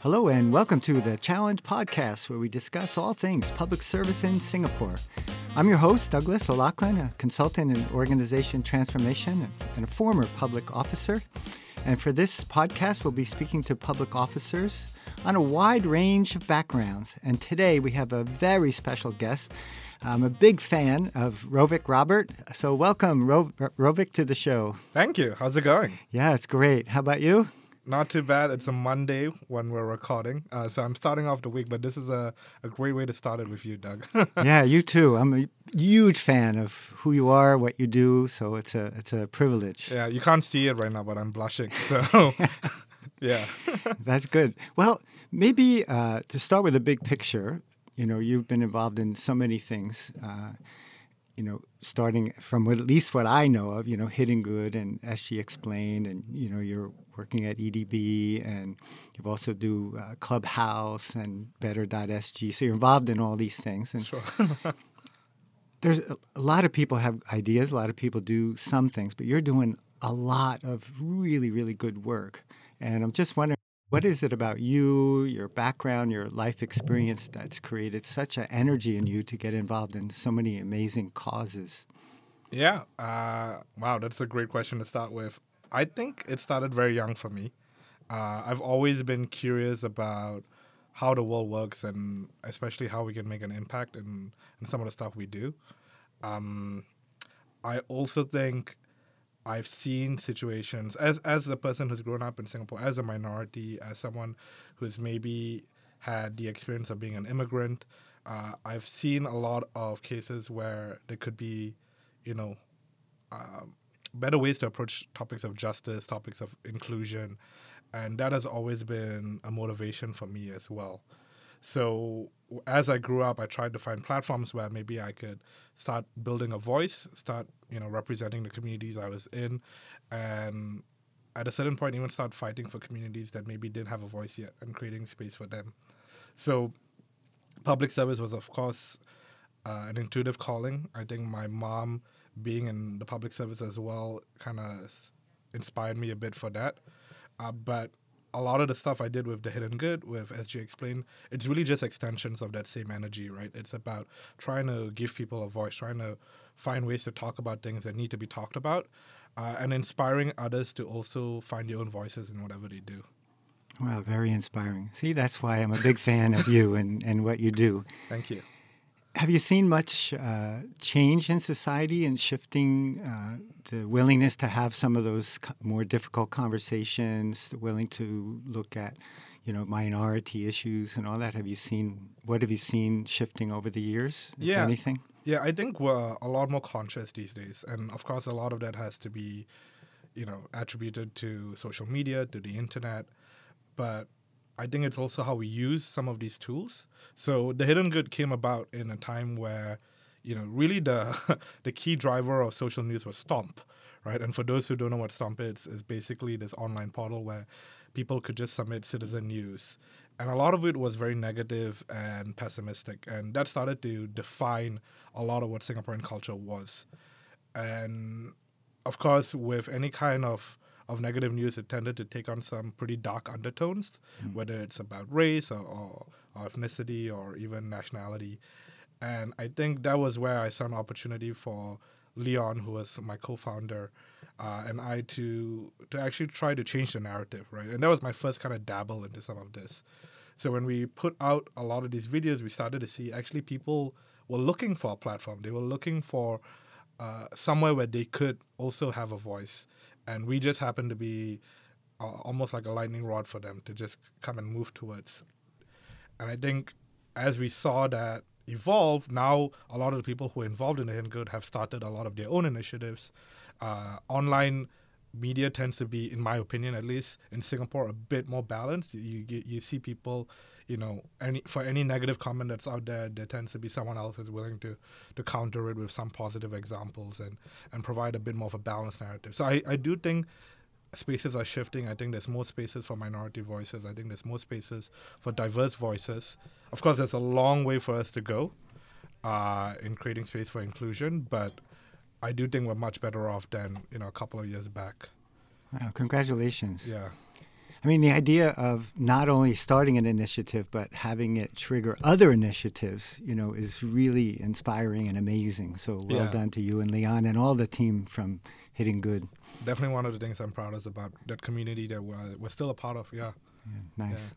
Hello, and welcome to the Challenge Podcast, where we discuss all things public service in Singapore. I'm your host, Douglas O'Loughlin, a consultant in organization transformation and a former public officer. And for this podcast, we'll be speaking to public officers on a wide range of backgrounds. And today we have a very special guest. I'm a big fan of Rovik Robert. So, welcome, Ro- Rovik, to the show. Thank you. How's it going? Yeah, it's great. How about you? Not too bad. It's a Monday when we're recording. Uh, so I'm starting off the week, but this is a, a great way to start it with you, Doug. yeah, you too. I'm a huge fan of who you are, what you do. So it's a it's a privilege. Yeah, you can't see it right now, but I'm blushing. So yeah. That's good. Well, maybe uh, to start with a big picture, you know, you've been involved in so many things. Uh, you know, starting from at least what I know of, you know, Hidden Good and SG Explained, and you know, you're working at EDB, and you've also do uh, Clubhouse and Better.sg. So you're involved in all these things, and sure. there's a, a lot of people have ideas. A lot of people do some things, but you're doing a lot of really, really good work. And I'm just wondering what is it about you, your background, your life experience that's created such an energy in you to get involved in so many amazing causes? Yeah. Uh, wow, that's a great question to start with. I think it started very young for me. Uh, I've always been curious about how the world works and especially how we can make an impact in, in some of the stuff we do. Um, I also think I've seen situations as as a person who's grown up in Singapore as a minority, as someone who's maybe had the experience of being an immigrant. Uh, I've seen a lot of cases where there could be, you know, uh, better ways to approach topics of justice, topics of inclusion, and that has always been a motivation for me as well. So as I grew up, I tried to find platforms where maybe I could start building a voice, start you know representing the communities I was in, and at a certain point even start fighting for communities that maybe didn't have a voice yet and creating space for them. So public service was of course uh, an intuitive calling. I think my mom being in the public service as well kind of inspired me a bit for that. Uh, but a lot of the stuff I did with the Hidden Good, with SG Explained, it's really just extensions of that same energy, right? It's about trying to give people a voice, trying to find ways to talk about things that need to be talked about, uh, and inspiring others to also find their own voices in whatever they do. Wow, very inspiring. See, that's why I'm a big fan of you and, and what you do. Thank you. Have you seen much uh, change in society and shifting uh, the willingness to have some of those more difficult conversations, the willing to look at, you know, minority issues and all that? Have you seen what have you seen shifting over the years? yeah, anything. Yeah, I think we're a lot more conscious these days, and of course, a lot of that has to be, you know, attributed to social media, to the internet, but I think it's also how we use some of these tools. So the hidden good came about in a time where, you know, really the the key driver of social news was Stomp, right? And for those who don't know what Stomp is, is basically this online portal where people could just submit citizen news. And a lot of it was very negative and pessimistic. And that started to define a lot of what Singaporean culture was. And of course, with any kind of of negative news, it tended to take on some pretty dark undertones, mm. whether it's about race or, or, or, ethnicity or even nationality. And I think that was where I saw an opportunity for Leon, who was my co-founder, uh, and I to to actually try to change the narrative, right? And that was my first kind of dabble into some of this. So when we put out a lot of these videos, we started to see actually people were looking for a platform. They were looking for uh, somewhere where they could also have a voice and we just happen to be uh, almost like a lightning rod for them to just come and move towards. And I think as we saw that evolve, now a lot of the people who are involved in the Hidden have started a lot of their own initiatives. Uh, online media tends to be, in my opinion, at least in Singapore, a bit more balanced. You you, you see people, you know, any for any negative comment that's out there, there tends to be someone else who's willing to to counter it with some positive examples and and provide a bit more of a balanced narrative. So I, I do think spaces are shifting. I think there's more spaces for minority voices. I think there's more spaces for diverse voices. Of course, there's a long way for us to go uh, in creating space for inclusion, but I do think we're much better off than you know a couple of years back. Wow! Congratulations. Yeah. I mean, the idea of not only starting an initiative but having it trigger other initiatives, you know, is really inspiring and amazing. So well Yeah. done to you and Leon and all the team from Hidden Good. Definitely one of the things I'm proudest about that community that we're, we're still a part of. Yeah. Yeah, nice.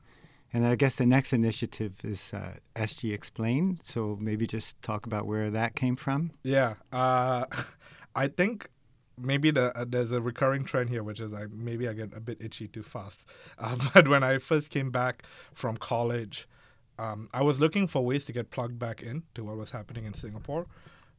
And I guess the next initiative is uh, SG Explain. So maybe just talk about where that came from. Yeah, uh, I think maybe the, uh, there's a recurring trend here, which is I maybe I get a bit itchy too fast. Uh, but when I first came back from college, um, I was looking for ways to get plugged back in to what was happening in Singapore.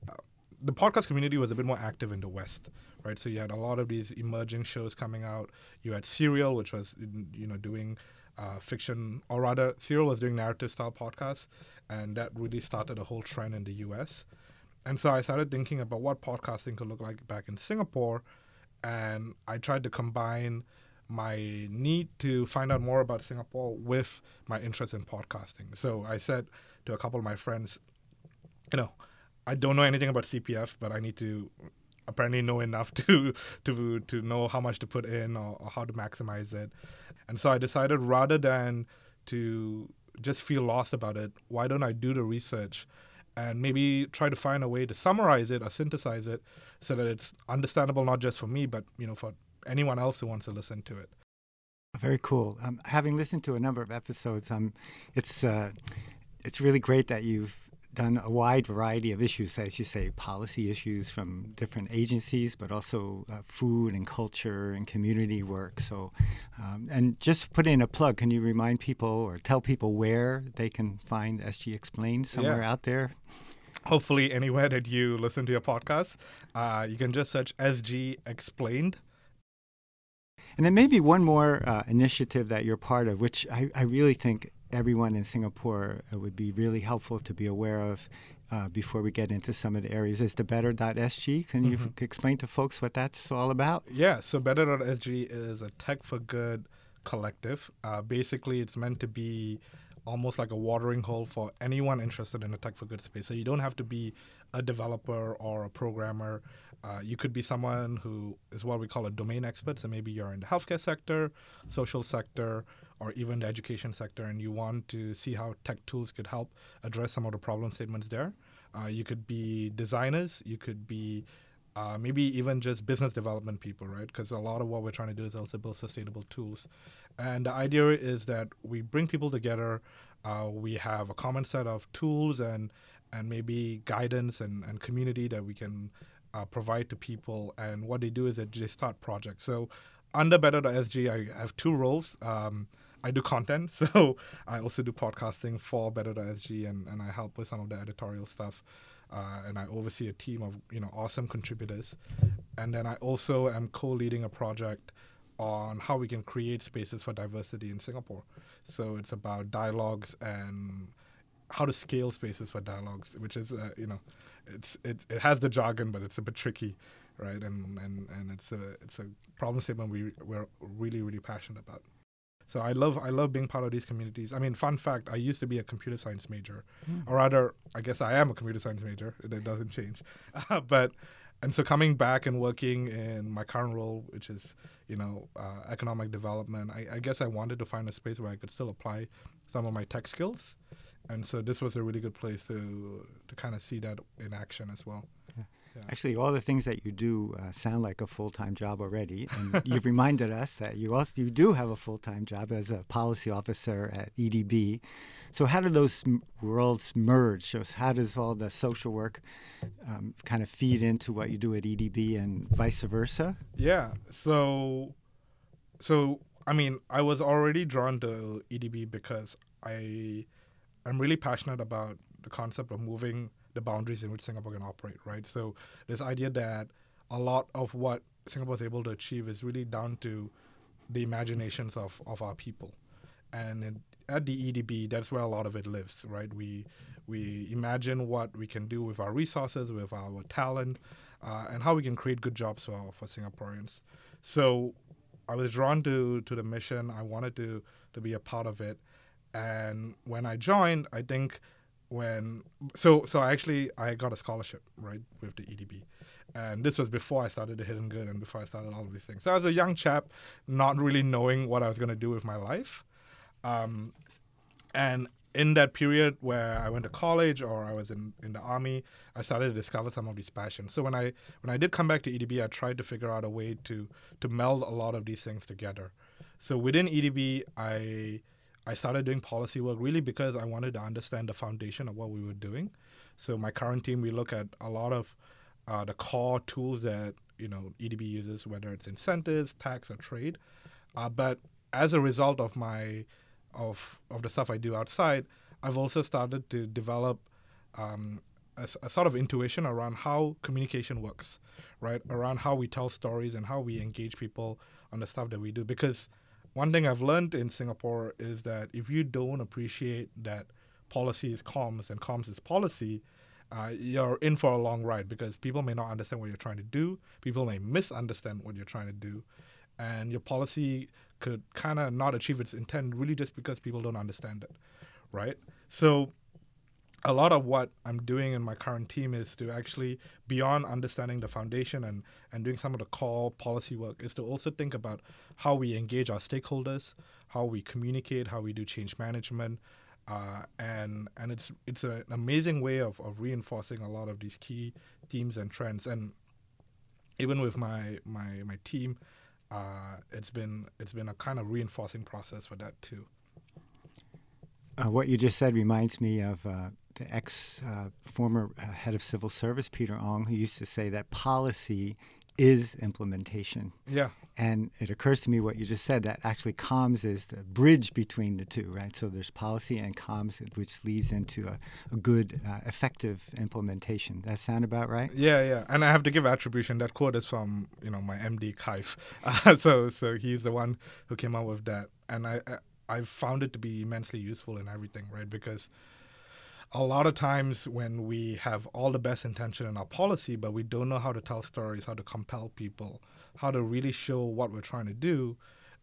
Uh, the podcast community was a bit more active in the West, right? So you had a lot of these emerging shows coming out. You had Serial, which was you know doing uh, fiction, or rather, Serial was doing narrative style podcasts, and that really started a whole trend in the U.S. And so I started thinking about what podcasting could look like back in Singapore, and I tried to combine my need to find out more about Singapore with my interest in podcasting. So I said to a couple of my friends, you know, I don't know anything about CPF, but I need to apparently know enough to to to know how much to put in or, or how to maximize it. And so I decided rather than to just feel lost about it, why don't I do the research and maybe try to find a way to summarize it or synthesize it so that it's understandable not just for me but you know for anyone else who wants to listen to it. Very cool. Um, having listened to a number of episodes, um, it's uh, it's really great that you've done a wide variety of issues, as you say, policy issues from different agencies, but also uh, food and culture and community work. So, um, and just put in a plug. Can you remind people or tell people where they can find SG Explained somewhere Yeah. out there? Hopefully, anywhere that you listen to your podcast, uh, you can just search SG Explained. And then maybe one more uh, initiative that you're part of, which I, I really think everyone in Singapore uh, would be really helpful to be aware of uh, before we get into some of the areas, is the better.sg. Can you f- explain to folks what that's all about? Yeah, so Better.sg is a tech for good collective. Uh, basically, it's meant to be almost like a watering hole for anyone interested in the tech for good space. So you don't have to be a developer or a programmer. Uh, you could be someone who is what we call a domain expert. So maybe you're in the healthcare sector, social sector, or even the education sector, and you want to see how tech tools could help address some of the problem statements there. Uh, you could be designers. You could be uh, maybe even just business development people, right? Because a lot of what we're trying to do is also build sustainable tools. And the idea is that we bring people together. Uh, we have a common set of tools and and maybe guidance and, and community that we can uh, provide to people. And what they do is that they start projects. So under Better.sg, I have two roles. Um, I do content, so I also do podcasting for Better.sg, and, and I help with some of the editorial stuff. Uh, and I oversee a team of you know awesome contributors, and then I also am co-leading a project on how we can create spaces for diversity in Singapore. So it's about dialogues and how to scale spaces for dialogues, which is uh, you know, it's it, it has the jargon, but it's a bit tricky, right? And and, and it's a it's a problem statement we we're really really passionate about. So I love I love being part of these communities. I mean, fun fact: I used to be a computer science major, or rather, I guess I am a computer science major. It, it doesn't change, but and so coming back and working in my current role, which is you know uh, economic development, I, I guess I wanted to find a space where I could still apply some of my tech skills, and so this was a really good place to to kind of see that in action as well. Actually, all the things that you do uh, sound like a full-time job already, and you've reminded us that you also you do have a full-time job as a policy officer at EDB. So, how do those m- worlds merge? So, how does all the social work um, kind of feed into what you do at EDB and vice versa? Yeah. So, so I mean, I was already drawn to EDB because I am really passionate about the concept of moving the boundaries in which Singapore can operate. Right. So this idea that a lot of what Singapore is able to achieve is really down to the imaginations of of our people, and it, at the EDB, that's where a lot of it lives. Right. We we imagine what we can do with our resources, with our talent, uh, and how we can create good jobs for for Singaporeans. So I was drawn to to the mission. I wanted to to be a part of it, and when I joined, I think when so so I actually I got a scholarship right with the EDB, and this was before I started the Hidden Good and before I started all of these things. So I was a young chap, not really knowing what I was going to do with my life, um, and in that period where I went to college or I was in, in the army, I started to discover some of these passions. So when I when I did come back to EDB, I tried to figure out a way to to meld a lot of these things together. So within EDB, I I started doing policy work really because I wanted to understand the foundation of what we were doing. So my current team, we look at a lot of uh, the core tools that you know EDB uses, whether it's incentives, tax, or trade. Uh, but as a result of my of of the stuff I do outside, I've also started to develop um, a, a, sort of intuition around how communication works, right? Around how we tell stories and how we engage people on the stuff that we do. Because one thing I've learned in Singapore is that if you don't appreciate that policy is comms and comms is policy, uh, you're in for a long ride because people may not understand what you're trying to do. People may misunderstand what you're trying to do. And your policy could kind of not achieve its intent really just because people don't understand it, right? So a lot of what I'm doing in my current team is to actually beyond understanding the foundation and and doing some of the core policy work is to also think about how we engage our stakeholders, how we communicate, how we do change management, uh, and and it's it's an amazing way of, of reinforcing a lot of these key themes and trends and even with my my my team uh, it's been it's been a kind of reinforcing process for that too. Uh, what you just said reminds me of uh, the ex uh, former uh, head of civil service, Peter Ong, who used to say that policy is implementation. Yeah. And it occurs to me what you just said that actually comms is the bridge between the two, right? So there's policy and comms, which leads into a, a good, uh, effective implementation. That sound about right? Yeah, yeah. And I have to give attribution. That quote is from you know my MD Kaif. Uh, so so he's the one who came up with that, and I I found it to be immensely useful in everything, right? Because a lot of times when we have all the best intention in our policy, but we don't know how to tell stories, how to compel people, how to really show what we're trying to do,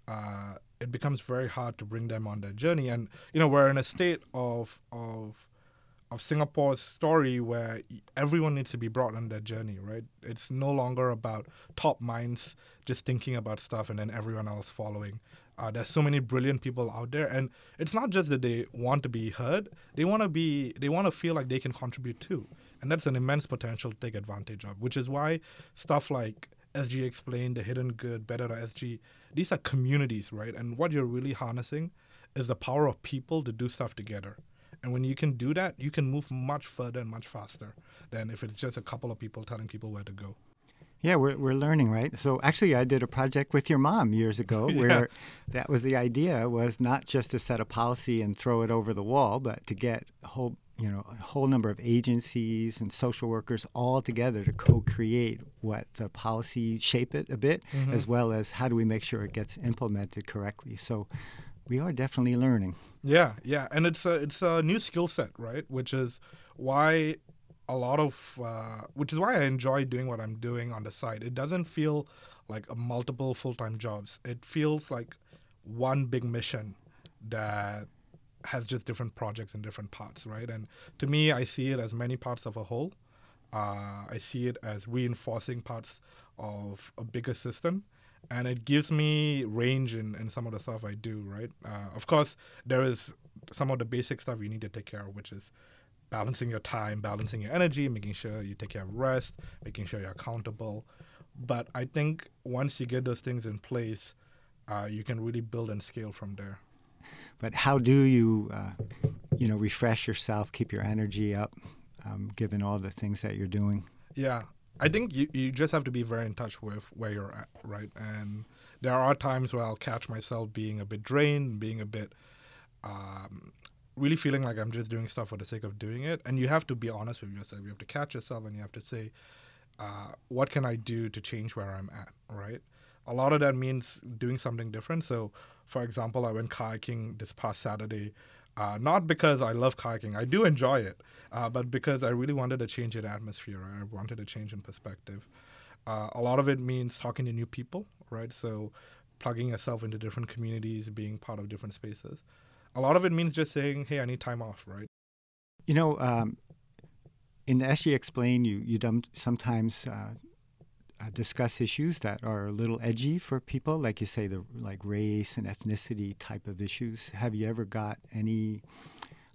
uh, it becomes very hard to bring them on that journey. And you know, we're in a state of of of Singapore's story where everyone needs to be brought on that journey, right? It's no longer about top minds just thinking about stuff and then everyone else following. Uh, there's so many brilliant people out there, and it's not just that they want to be heard; they want to be, they want to feel like they can contribute too, and that's an immense potential to take advantage of. Which is why stuff like SG Explained, the Hidden Good, Better SG, these are communities, right? And what you're really harnessing is the power of people to do stuff together. And when you can do that, you can move much further and much faster than if it's just a couple of people telling people where to go. Yeah, we're, we're learning, right? So actually, I did a project with your mom years ago Yeah. where that was the idea was not just to set a policy and throw it over the wall, but to get a whole you know a whole number of agencies and social workers all together to co-create what the policy shape it a bit, Mm-hmm. as well as how do we make sure it gets implemented correctly. So we are definitely learning. Yeah, yeah, and it's a it's a new skill set, right? Which is why a lot of uh, which is why I enjoy doing what I'm doing on the side. It doesn't feel like a multiple full time jobs. It feels like one big mission that has just different projects and different parts, right? And to me, I see it as many parts of a whole. Uh, I see it as reinforcing parts of a bigger system, and it gives me range in, in some of the stuff I do, right? Uh, of course, there is some of the basic stuff you need to take care of, which is balancing your time, balancing your energy, making sure you take care of rest, making sure you're accountable. But I think once you get those things in place, uh, you can really build and scale from there. But how do you, uh, you know, refresh yourself, keep your energy up, um, given all the things that you're doing? Yeah, I think you, you just have to be very in touch with where you're at, right? And there are times where I'll catch myself being a bit drained, being a bit, um, really feeling like I'm just doing stuff for the sake of doing it. And you have to be honest with yourself. You have to catch yourself and you have to say, uh, what can I do to change where I'm at, right? A lot of that means doing something different. So, for example, I went kayaking this past Saturday, uh, not because I love kayaking, I do enjoy it, uh, but because I really wanted a change in atmosphere. I wanted a change in perspective. Uh, a lot of it means talking to new people, right? So, plugging yourself into different communities, being part of different spaces. A lot of it means just saying, hey, I need time off, right? You know, um, in the SG Explain, you you sometimes uh, uh, discuss issues that are a little edgy for people, like you say, the like race and ethnicity type of issues. Have you ever got any?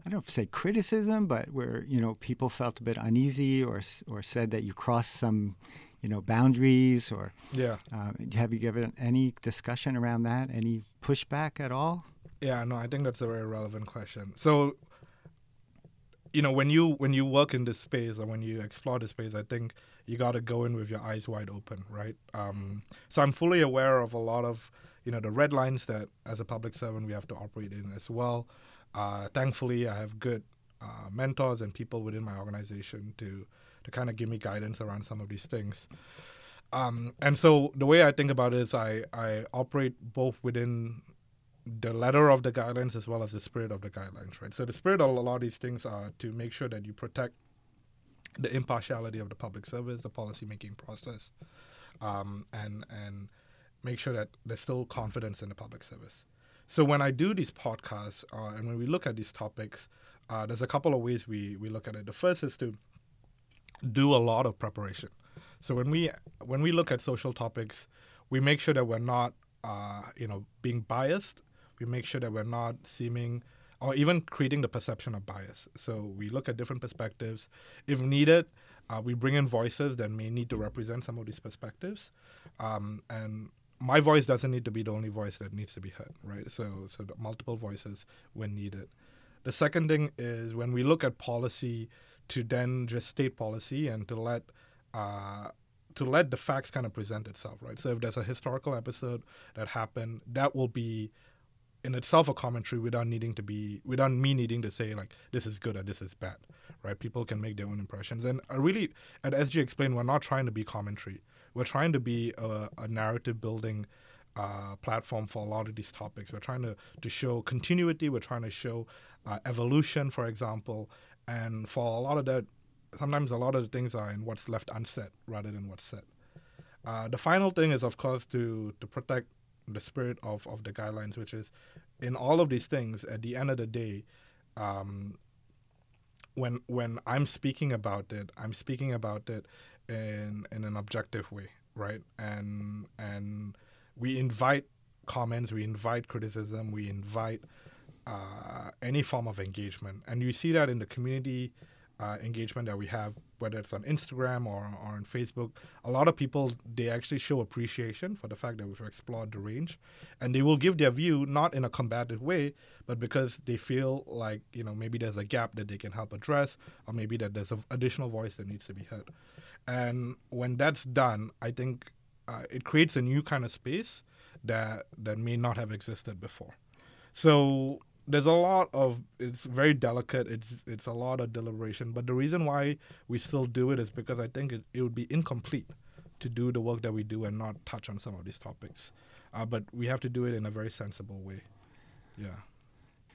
I don't know say criticism, but where you know people felt a bit uneasy or or said that you crossed some you know boundaries or yeah uh, have you given any discussion around that any pushback at all yeah no i think that's a very relevant question. So you know when you when you work in this space or when you explore this space i think you got to go in with your eyes wide open right? Um, so i'm fully aware of a lot of you know the red lines that as a public servant we have to operate in as well. Uh, thankfully i have good uh, mentors and people within my organization to to kind of give me guidance around some of these things. Um, and so the way i think about it is i i operate both within the letter of the guidelines as well as the spirit of the guidelines, right? So the spirit of a lot of these things are to make sure that you protect the impartiality of the public service, the policy making process, um, and and make sure that there's still confidence in the public service. So when I do these podcasts uh, and when we look at these topics, uh, there's a couple of ways we we look at it. The first is to do a lot of preparation. So when we when we look at social topics, we make sure that we're not uh, you know being biased we make sure that we're not seeming or even creating the perception of bias. So we look at different perspectives. If needed, uh, we bring in voices that may need to represent some of these perspectives. Um, and my voice doesn't need to be the only voice that needs to be heard, right? So, so multiple voices when needed. The second thing is when we look at policy, to then just state policy and to let uh, to let the facts kind of present itself, right? So if there's a historical episode that happened, that will be in itself a commentary without needing to be without me needing to say like this is good or this is bad right? People can make their own impressions. And I really at sg explain we're not trying to be commentary. We're trying to be a, a narrative building uh, platform for a lot of these topics. We're trying to, to show continuity. We're trying to show uh, evolution for example. And for a lot of that sometimes a lot of the things are in what's left unsaid rather than what's said. Uh, the final thing is of course to to protect the spirit of, of the guidelines, which is in all of these things, at the end of the day, um, when when I'm speaking about it, I'm speaking about it in in an objective way, right? And and we invite comments, we invite criticism, we invite uh, any form of engagement, and you see that in the community uh, engagement that we have, whether it's on Instagram or, or on Facebook, a lot of people they actually show appreciation for the fact that we've explored the range, and they will give their view not in a combative way, but because they feel like you know maybe there's a gap that they can help address, or maybe that there's an additional voice that needs to be heard. And when that's done, I think uh, it creates a new kind of space that that may not have existed before. So there's a lot of it's very delicate it's it's a lot of deliberation but the reason why we still do it is because i think it, it would be incomplete to do the work that we do and not touch on some of these topics. Uh, but we have to do it in a very sensible way. Yeah.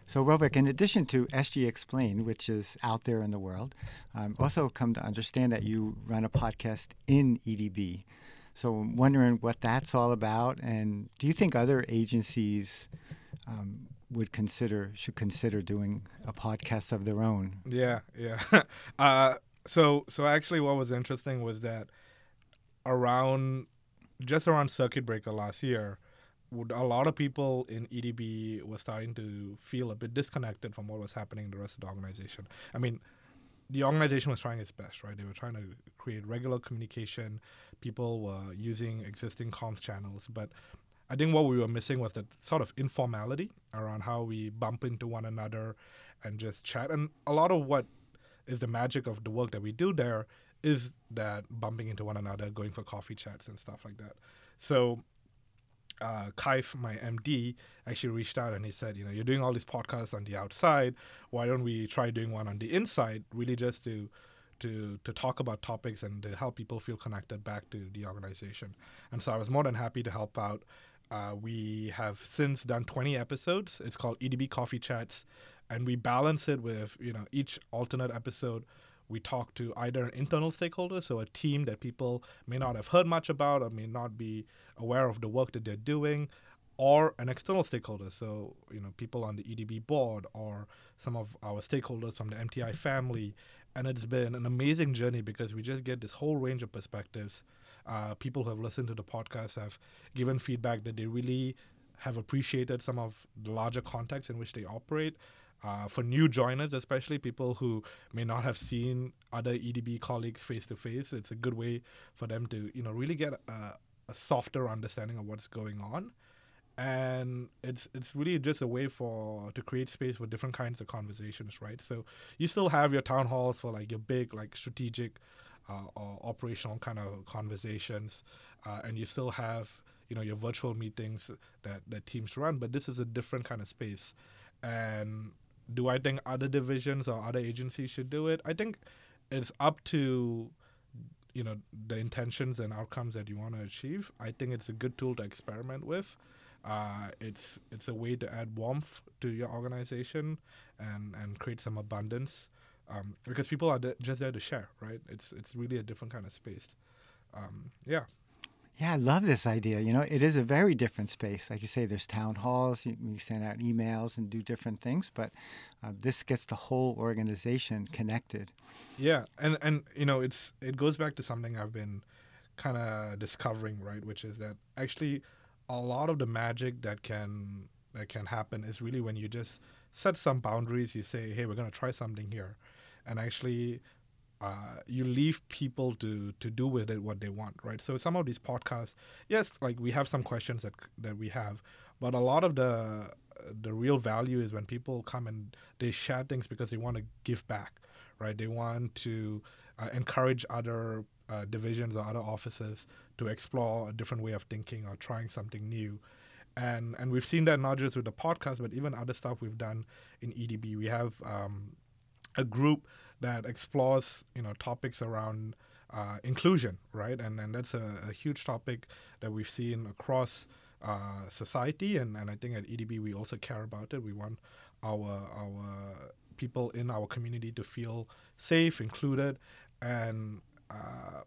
So, Rovik, in addition to SG Explain, which is out there in the world, um, also come to understand that you run a podcast in EDB. So, I'm wondering what that's all about, and do you think other agencies um, would consider should consider doing a podcast of their own. Yeah, yeah. uh, so so actually, what was interesting was that around just around circuit breaker last year, a lot of people in EDB were starting to feel a bit disconnected from what was happening in the rest of the organization. I mean, the organization was trying its best, right? They were trying to create regular communication. People were using existing comms channels, but I think what we were missing was that sort of informality around how we bump into one another and just chat. And a lot of what is the magic of the work that we do there is that bumping into one another, going for coffee chats and stuff like that. So uh, Kaif, my MD, actually reached out and he said, you know, you're doing all these podcasts on the outside. Why don't we try doing one on the inside, really just to to to talk about topics and to help people feel connected back to the organization. And so I was more than happy to help out. Uh, we have since done 20 episodes. It's called EDB Coffee Chats, and we balance it with you know each alternate episode. We talk to either an internal stakeholder, so a team that people may not have heard much about or may not be aware of the work that they're doing, or an external stakeholder. So, you know, people on the EDB board or some of our stakeholders from the MTI family. And it's been an amazing journey because we just get this whole range of perspectives. Uh, people who have listened to the podcast have given feedback that they really have appreciated some of the larger context in which they operate. Uh, for new joiners, especially people who may not have seen other EDB colleagues face to face, it's a good way for them to, you know, really get a, a softer understanding of what's going on and it's it's really just a way for to create space for different kinds of conversations right so you still have your town halls for like your big like strategic or operational kind of conversations uh, and you still have you know your virtual meetings that that teams run but this is a different kind of space. And do i think other divisions or other agencies should do it? I think it's up to you know the intentions and outcomes that you want to achieve. I think it's a good tool to experiment with. Uh, it's it's a way to add warmth to your organization and and create some abundance um, because people are just there to share, right? It's it's really a different kind of space. Um, yeah. Yeah, I love this idea. You know, it is a very different space. Like you say, there's town halls, you, you send out emails and do different things, but uh, this gets the whole organization connected. Yeah, and and you know, it's it goes back to something I've been kind of discovering, right? Which is that actually a lot of the magic that can that can happen is really when you just set some boundaries. You say, "Hey, we're going to try something here," and actually, uh, you leave people to to do with it what they want, right? So some of these podcasts, yes, like we have some questions that that we have, but a lot of the the real value is when people come and they share things because they want to give back, right? They want to uh, encourage other uh, divisions or other offices to explore a different way of thinking or trying something new. And and we've seen that not just with the podcast, but even other stuff we've done in EDB. We have um, a group that explores you know topics around uh, inclusion, right? And and that's a, a, huge topic that we've seen across uh, society. And, and I think at EDB we also care about it. We want our our people in our community to feel safe, included, and uh,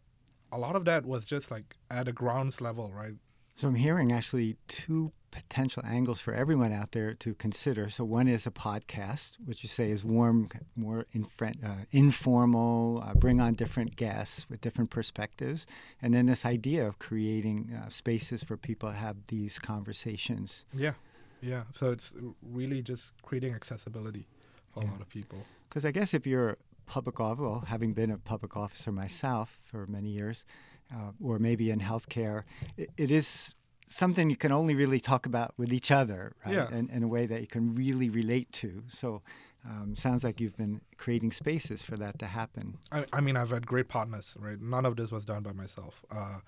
a lot of that was just like at a grounds level, right? So I'm hearing actually two potential angles for everyone out there to consider. So one is a podcast, which you say is warm, more uh, informal, uh, bring on different guests with different perspectives, and then this idea of creating uh, spaces for people to have these conversations. Yeah, yeah. So it's really just creating accessibility for yeah. a lot of people. Because I guess if you're public office, well, having been a public officer myself for many years, uh, or maybe in healthcare, it, it is something you can only really talk about with each other, right? Yeah. In, in a way that you can really relate to. So, um, sounds like you've been creating spaces for that to happen. I, I, mean, I've had great partners, right? None of this was done by myself. Uh,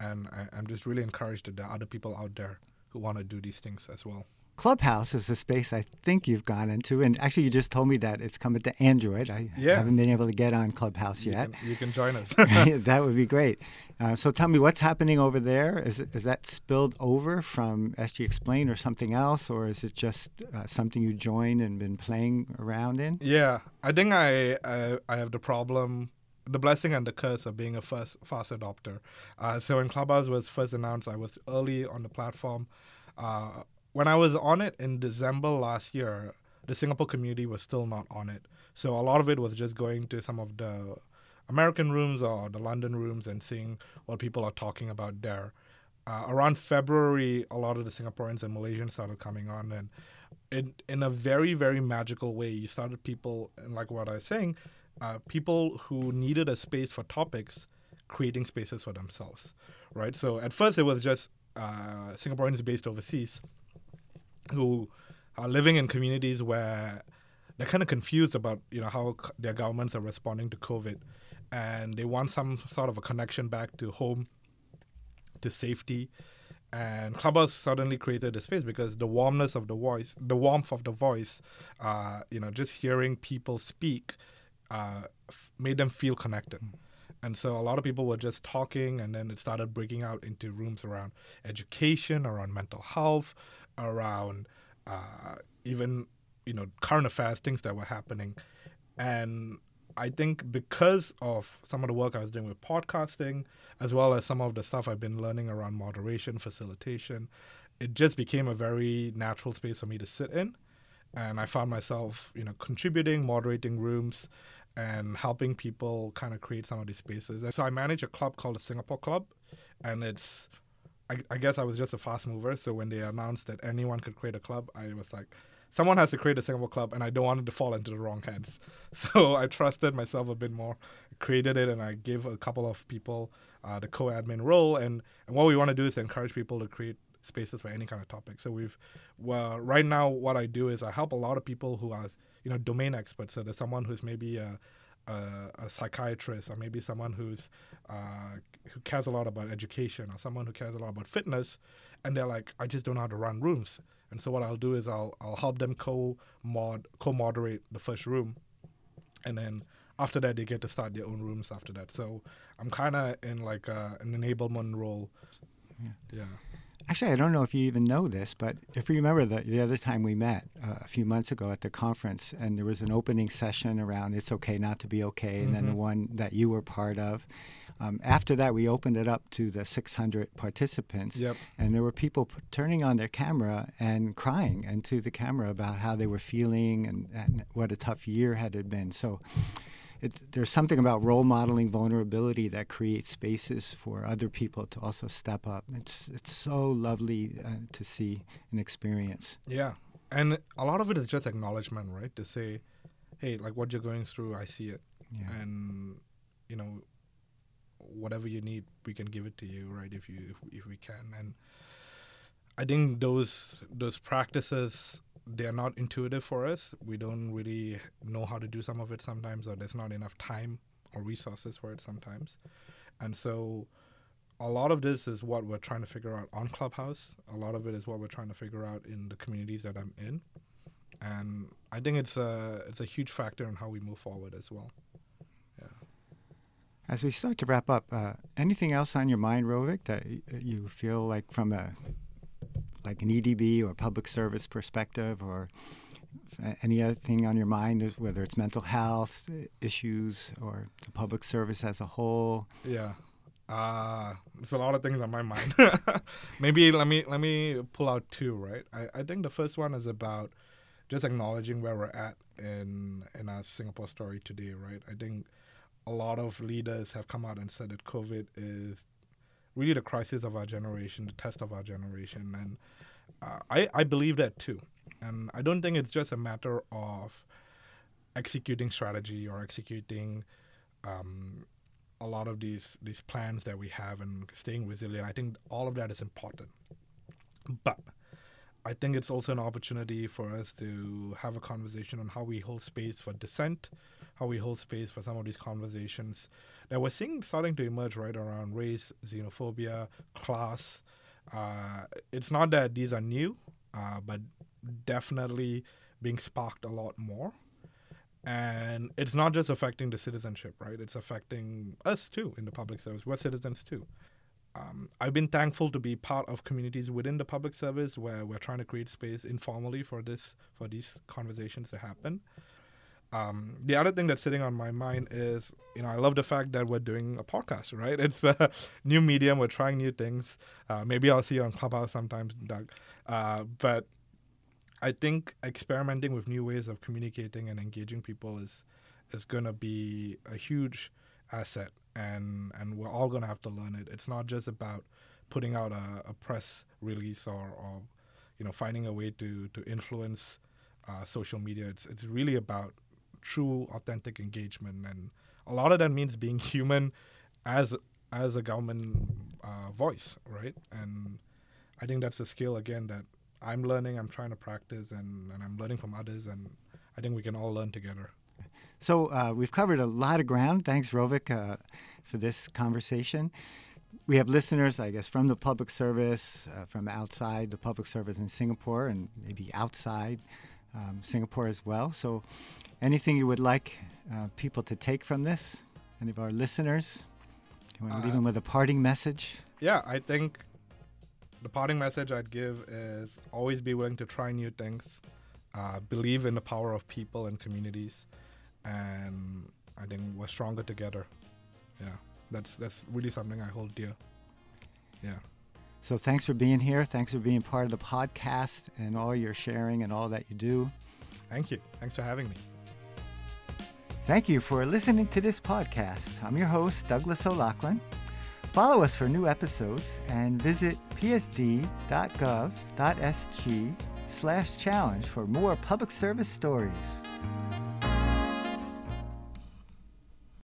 and I, I'm just really encouraged that there are other people out there who want to do these things as well. Clubhouse is a space I think you've gone into, and actually, you just told me that it's coming to Android. I yeah. haven't been able to get on Clubhouse you yet. Can, you can join us. that would be great. Uh, so, tell me what's happening over there. Is is that spilled over from SG Explain or something else, or is it just uh, something you joined and been playing around in? Yeah, I think I I, I have the problem the blessing and the curse of being a first fast adopter. Uh, so when Clubhouse was first announced, I was early on the platform. Uh, when I was on it in December last year, the Singapore community was still not on it. So a lot of it was just going to some of the American rooms or the London rooms and seeing what people are talking about there. Uh, around February, a lot of the Singaporeans and Malaysians started coming on, and in in a very very magical way, you started people, and like what I was saying, uh, people who needed a space for topics, creating spaces for themselves, right? So at first it was just uh, Singaporeans based overseas who are living in communities where they're kind of confused about you know how their governments are responding to COVID, and they want some sort of a connection back to home, to safety, and Clubhouse suddenly created a space because the warmness of the voice, the warmth of the voice, uh, you know, just hearing people speak, uh, f- made them feel connected. Mm. And so a lot of people were just talking, and then it started breaking out into rooms around education, around mental health, around uh, even you know current affairs, things that were happening, and I think because of some of the work I was doing with podcasting, as well as some of the stuff I've been learning around moderation, facilitation, it just became a very natural space for me to sit in. And I found myself, you know, contributing, moderating rooms, and helping people kind of create some of these spaces. And so I manage a club called the Singapore Club, and it's, I, I guess I was just a fast mover. So when they announced that anyone could create a club, I was like, someone has to create a Singapore Club, and I don't want it to fall into the wrong hands. So I trusted myself a bit more, created it, and I gave a couple of people uh, the co-admin role. And, and what we want to do is encourage people to create spaces for any kind of topic. So we've well right now what I do is I help a lot of people who are you know domain experts. So there's someone who's maybe a, a, a psychiatrist or maybe someone who's uh, who cares a lot about education or someone who cares a lot about fitness, and they're like I just don't know how to run rooms. And so what I'll do is I'll I'll help them co mod co moderate the first room, and then after that they get to start their own rooms after that. So I'm kind of in like a, an enablement role. Yeah. yeah. Actually, I don't know if you even know this, but if you remember the, the other time we met uh, a few months ago at the conference, and there was an opening session around "It's okay not to be okay," and mm-hmm. then the mm-hmm. one that you were part of. Um, after that, we opened it up to the 600 participants, yep. and there were people p- turning on their camera and crying into the camera about how they were feeling and, and what a tough year had it been. So there's something about role modeling vulnerability that creates spaces for other people to also step up. It's it's so lovely uh, to see and experience. Yeah, and a lot of it is just acknowledgement, right? To say, hey, like what you're going through, I see it, yeah. and you know, whatever you need, we can give it to you, right? If you if, if we can, and I think those those practices they are not intuitive for us. We don't really know how to do some of it sometimes, or there's not enough time or resources for it sometimes. And so, a lot of this is what we're trying to figure out on Clubhouse. A lot of it is what we're trying to figure out in the communities that I'm in, and I think it's a it's a huge factor in how we move forward as well. Yeah. As we start to wrap up, uh, anything else on your mind, Rovik, that you feel like from a like an EDB or public service perspective or any other thing on your mind, whether it's mental health issues or the public service as a whole? Yeah. Uh, there's a lot of things on my mind. Maybe let me let me pull out two, right? I, I think the first one is about just acknowledging where we're at in in our Singapore story today, right? I think a lot of leaders have come out and said that COVID is really the crisis of our generation, the test of our generation, and uh, I I believe that too. And I don't think it's just a matter of executing strategy or executing um, a lot of these these plans that we have and staying resilient. I think all of that is important, but I think it's also an opportunity for us to have a conversation on how we hold space for dissent, how we hold space for some of these conversations that we're seeing starting to emerge right around race, xenophobia, class. Uh, it's not that these are new, uh, but definitely being sparked a lot more. And it's not just affecting the citizenship, right? It's affecting us too in the public service. We're citizens too. Um, I've been thankful to be part of communities within the public service where we're trying to create space informally for this for these conversations to happen. Um, the other thing that's sitting on my mind is, you know, I love the fact that we're doing a podcast, right? It's a new medium. We're trying new things. Uh, maybe I'll see you on Clubhouse sometimes, Doug. Uh, but I think experimenting with new ways of communicating and engaging people is is going to be a huge asset, and and we're all going to have to learn it. It's not just about putting out a, a press release or, or, you know, finding a way to to influence uh, social media. It's it's really about true authentic engagement. And a lot of that means being human as as a government uh, voice right? And i think that's a skill again that i'm learning i'm trying to practice and, and i'm learning from others and i think we can all learn together. So uh, we've covered a lot of ground. Thanks rovik uh, for this conversation. We have listeners, I guess, from the public service, uh, from outside the public service in Singapore, and maybe outside um, Singapore as well. So, anything you would like uh, people to take from this? Any of our listeners? You want to uh, leave them with a parting message? Yeah, I think the parting message I'd give is always be willing to try new things, uh, believe in the power of people and communities, and I think we're stronger together. Yeah, that's that's really something I hold dear. Yeah. So thanks for being here. Thanks for being part of the podcast and all your sharing and all that you do. Thank you. Thanks for having me. Thank you for listening to this podcast. I'm your host, Douglas O'Loughlin. Follow us for new episodes and visit psd.gov.sg slash challenge for more public service stories.